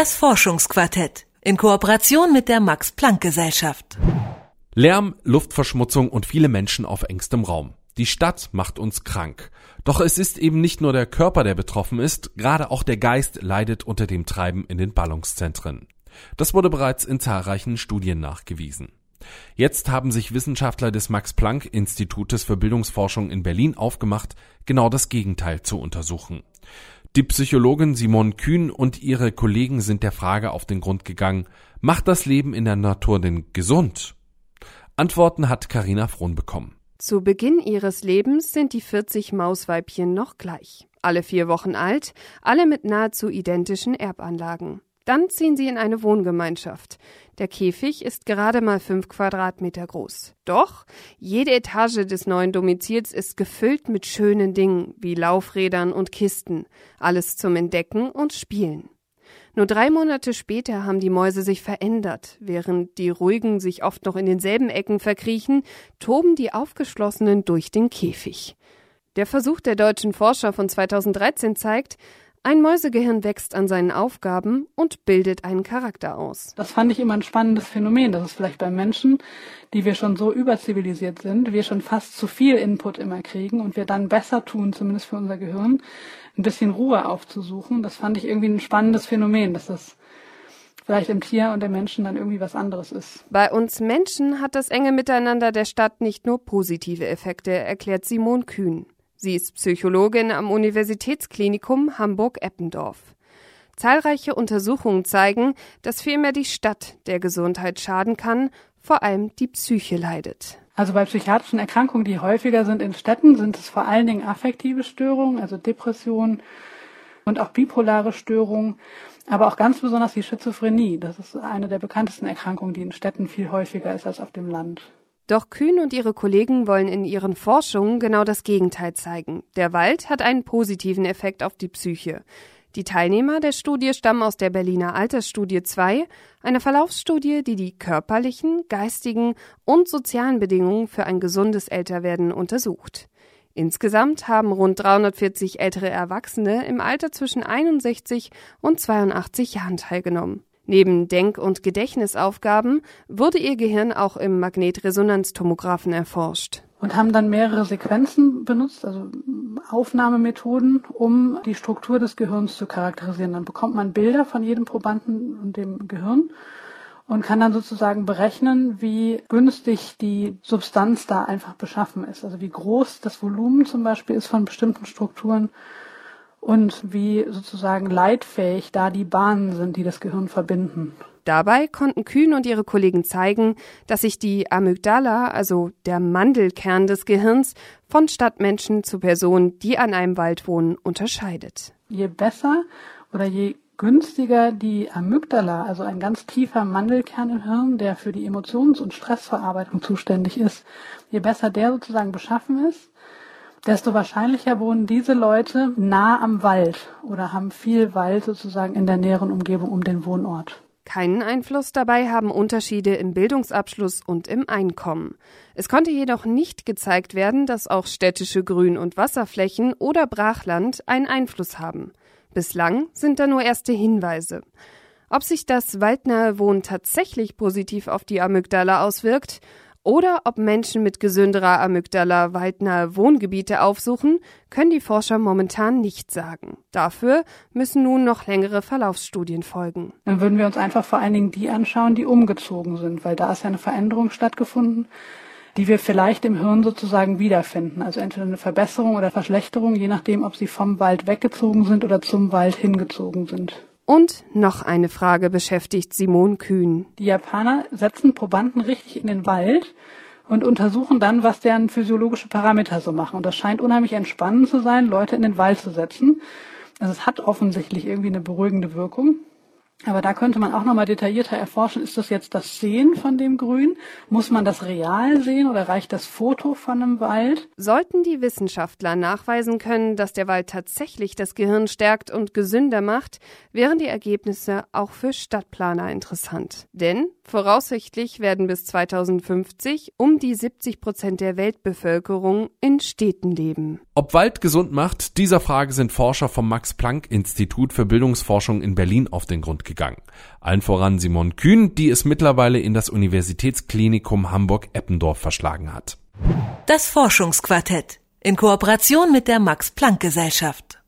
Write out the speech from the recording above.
Das Forschungsquartett in Kooperation mit der Max Planck Gesellschaft. Lärm, Luftverschmutzung und viele Menschen auf engstem Raum. Die Stadt macht uns krank. Doch es ist eben nicht nur der Körper, der betroffen ist, gerade auch der Geist leidet unter dem Treiben in den Ballungszentren. Das wurde bereits in zahlreichen Studien nachgewiesen. Jetzt haben sich Wissenschaftler des Max Planck Institutes für Bildungsforschung in Berlin aufgemacht, genau das Gegenteil zu untersuchen. Die Psychologin Simone Kühn und ihre Kollegen sind der Frage auf den Grund gegangen, macht das Leben in der Natur denn gesund? Antworten hat Karina Frohn bekommen. Zu Beginn ihres Lebens sind die 40 Mausweibchen noch gleich. Alle vier Wochen alt, alle mit nahezu identischen Erbanlagen. Dann ziehen sie in eine Wohngemeinschaft. Der Käfig ist gerade mal fünf Quadratmeter groß. Doch jede Etage des neuen Domizils ist gefüllt mit schönen Dingen wie Laufrädern und Kisten. Alles zum Entdecken und Spielen. Nur drei Monate später haben die Mäuse sich verändert. Während die ruhigen sich oft noch in denselben Ecken verkriechen, toben die aufgeschlossenen durch den Käfig. Der Versuch der deutschen Forscher von 2013 zeigt, ein Mäusegehirn wächst an seinen Aufgaben und bildet einen Charakter aus. Das fand ich immer ein spannendes Phänomen, dass es vielleicht bei Menschen, die wir schon so überzivilisiert sind, wir schon fast zu viel Input immer kriegen und wir dann besser tun, zumindest für unser Gehirn, ein bisschen Ruhe aufzusuchen. Das fand ich irgendwie ein spannendes Phänomen, dass das vielleicht im Tier und im Menschen dann irgendwie was anderes ist. Bei uns Menschen hat das enge Miteinander der Stadt nicht nur positive Effekte, erklärt Simon Kühn. Sie ist Psychologin am Universitätsklinikum Hamburg-Eppendorf. Zahlreiche Untersuchungen zeigen, dass vielmehr die Stadt der Gesundheit schaden kann, vor allem die Psyche leidet. Also bei psychiatrischen Erkrankungen, die häufiger sind in Städten, sind es vor allen Dingen affektive Störungen, also Depressionen und auch bipolare Störungen, aber auch ganz besonders die Schizophrenie. Das ist eine der bekanntesten Erkrankungen, die in Städten viel häufiger ist als auf dem Land. Doch Kühn und ihre Kollegen wollen in ihren Forschungen genau das Gegenteil zeigen. Der Wald hat einen positiven Effekt auf die Psyche. Die Teilnehmer der Studie stammen aus der Berliner Altersstudie 2, einer Verlaufsstudie, die die körperlichen, geistigen und sozialen Bedingungen für ein gesundes Älterwerden untersucht. Insgesamt haben rund 340 ältere Erwachsene im Alter zwischen 61 und 82 Jahren teilgenommen. Neben Denk- und Gedächtnisaufgaben wurde ihr Gehirn auch im Magnetresonanztomographen erforscht. Und haben dann mehrere Sequenzen benutzt, also Aufnahmemethoden, um die Struktur des Gehirns zu charakterisieren. Dann bekommt man Bilder von jedem Probanden und dem Gehirn und kann dann sozusagen berechnen, wie günstig die Substanz da einfach beschaffen ist. Also wie groß das Volumen zum Beispiel ist von bestimmten Strukturen und wie sozusagen leitfähig da die Bahnen sind, die das Gehirn verbinden. Dabei konnten Kühn und ihre Kollegen zeigen, dass sich die Amygdala, also der Mandelkern des Gehirns, von Stadtmenschen zu Personen, die an einem Wald wohnen, unterscheidet. Je besser oder je günstiger die Amygdala, also ein ganz tiefer Mandelkern im Hirn, der für die Emotions- und Stressverarbeitung zuständig ist, je besser der sozusagen beschaffen ist, desto wahrscheinlicher wohnen diese Leute nah am Wald oder haben viel Wald sozusagen in der näheren Umgebung um den Wohnort. Keinen Einfluss dabei haben Unterschiede im Bildungsabschluss und im Einkommen. Es konnte jedoch nicht gezeigt werden, dass auch städtische Grün- und Wasserflächen oder Brachland einen Einfluss haben. Bislang sind da nur erste Hinweise. Ob sich das waldnahe Wohnen tatsächlich positiv auf die Amygdala auswirkt oder ob Menschen mit gesünderer Amygdala waldnahe Wohngebiete aufsuchen, können die Forscher momentan nicht sagen. Dafür müssen nun noch längere Verlaufsstudien folgen. Dann würden wir uns einfach vor allen Dingen die anschauen, die umgezogen sind, weil da ist ja eine Veränderung stattgefunden, die wir vielleicht im Hirn sozusagen wiederfinden. Also entweder eine Verbesserung oder Verschlechterung, je nachdem, ob sie vom Wald weggezogen sind oder zum Wald hingezogen sind. Und noch eine Frage beschäftigt Simon Kühn. Die Japaner setzen Probanden richtig in den Wald und untersuchen dann, was deren physiologische Parameter so machen. Und das scheint unheimlich entspannend zu sein, Leute in den Wald zu setzen. Also es hat offensichtlich irgendwie eine beruhigende Wirkung. Aber da könnte man auch nochmal detaillierter erforschen, ist das jetzt das Sehen von dem Grün? Muss man das real sehen oder reicht das Foto von einem Wald? Sollten die Wissenschaftler nachweisen können, dass der Wald tatsächlich das Gehirn stärkt und gesünder macht, wären die Ergebnisse auch für Stadtplaner interessant. Denn voraussichtlich werden bis 2050 um die 70 Prozent der Weltbevölkerung in Städten leben. Ob Wald gesund macht, dieser Frage sind Forscher vom Max Planck Institut für Bildungsforschung in Berlin auf den Grund gegangen. Allen voran Simon Kühn, die es mittlerweile in das Universitätsklinikum Hamburg-Eppendorf verschlagen hat. Das Forschungsquartett in Kooperation mit der Max Planck Gesellschaft.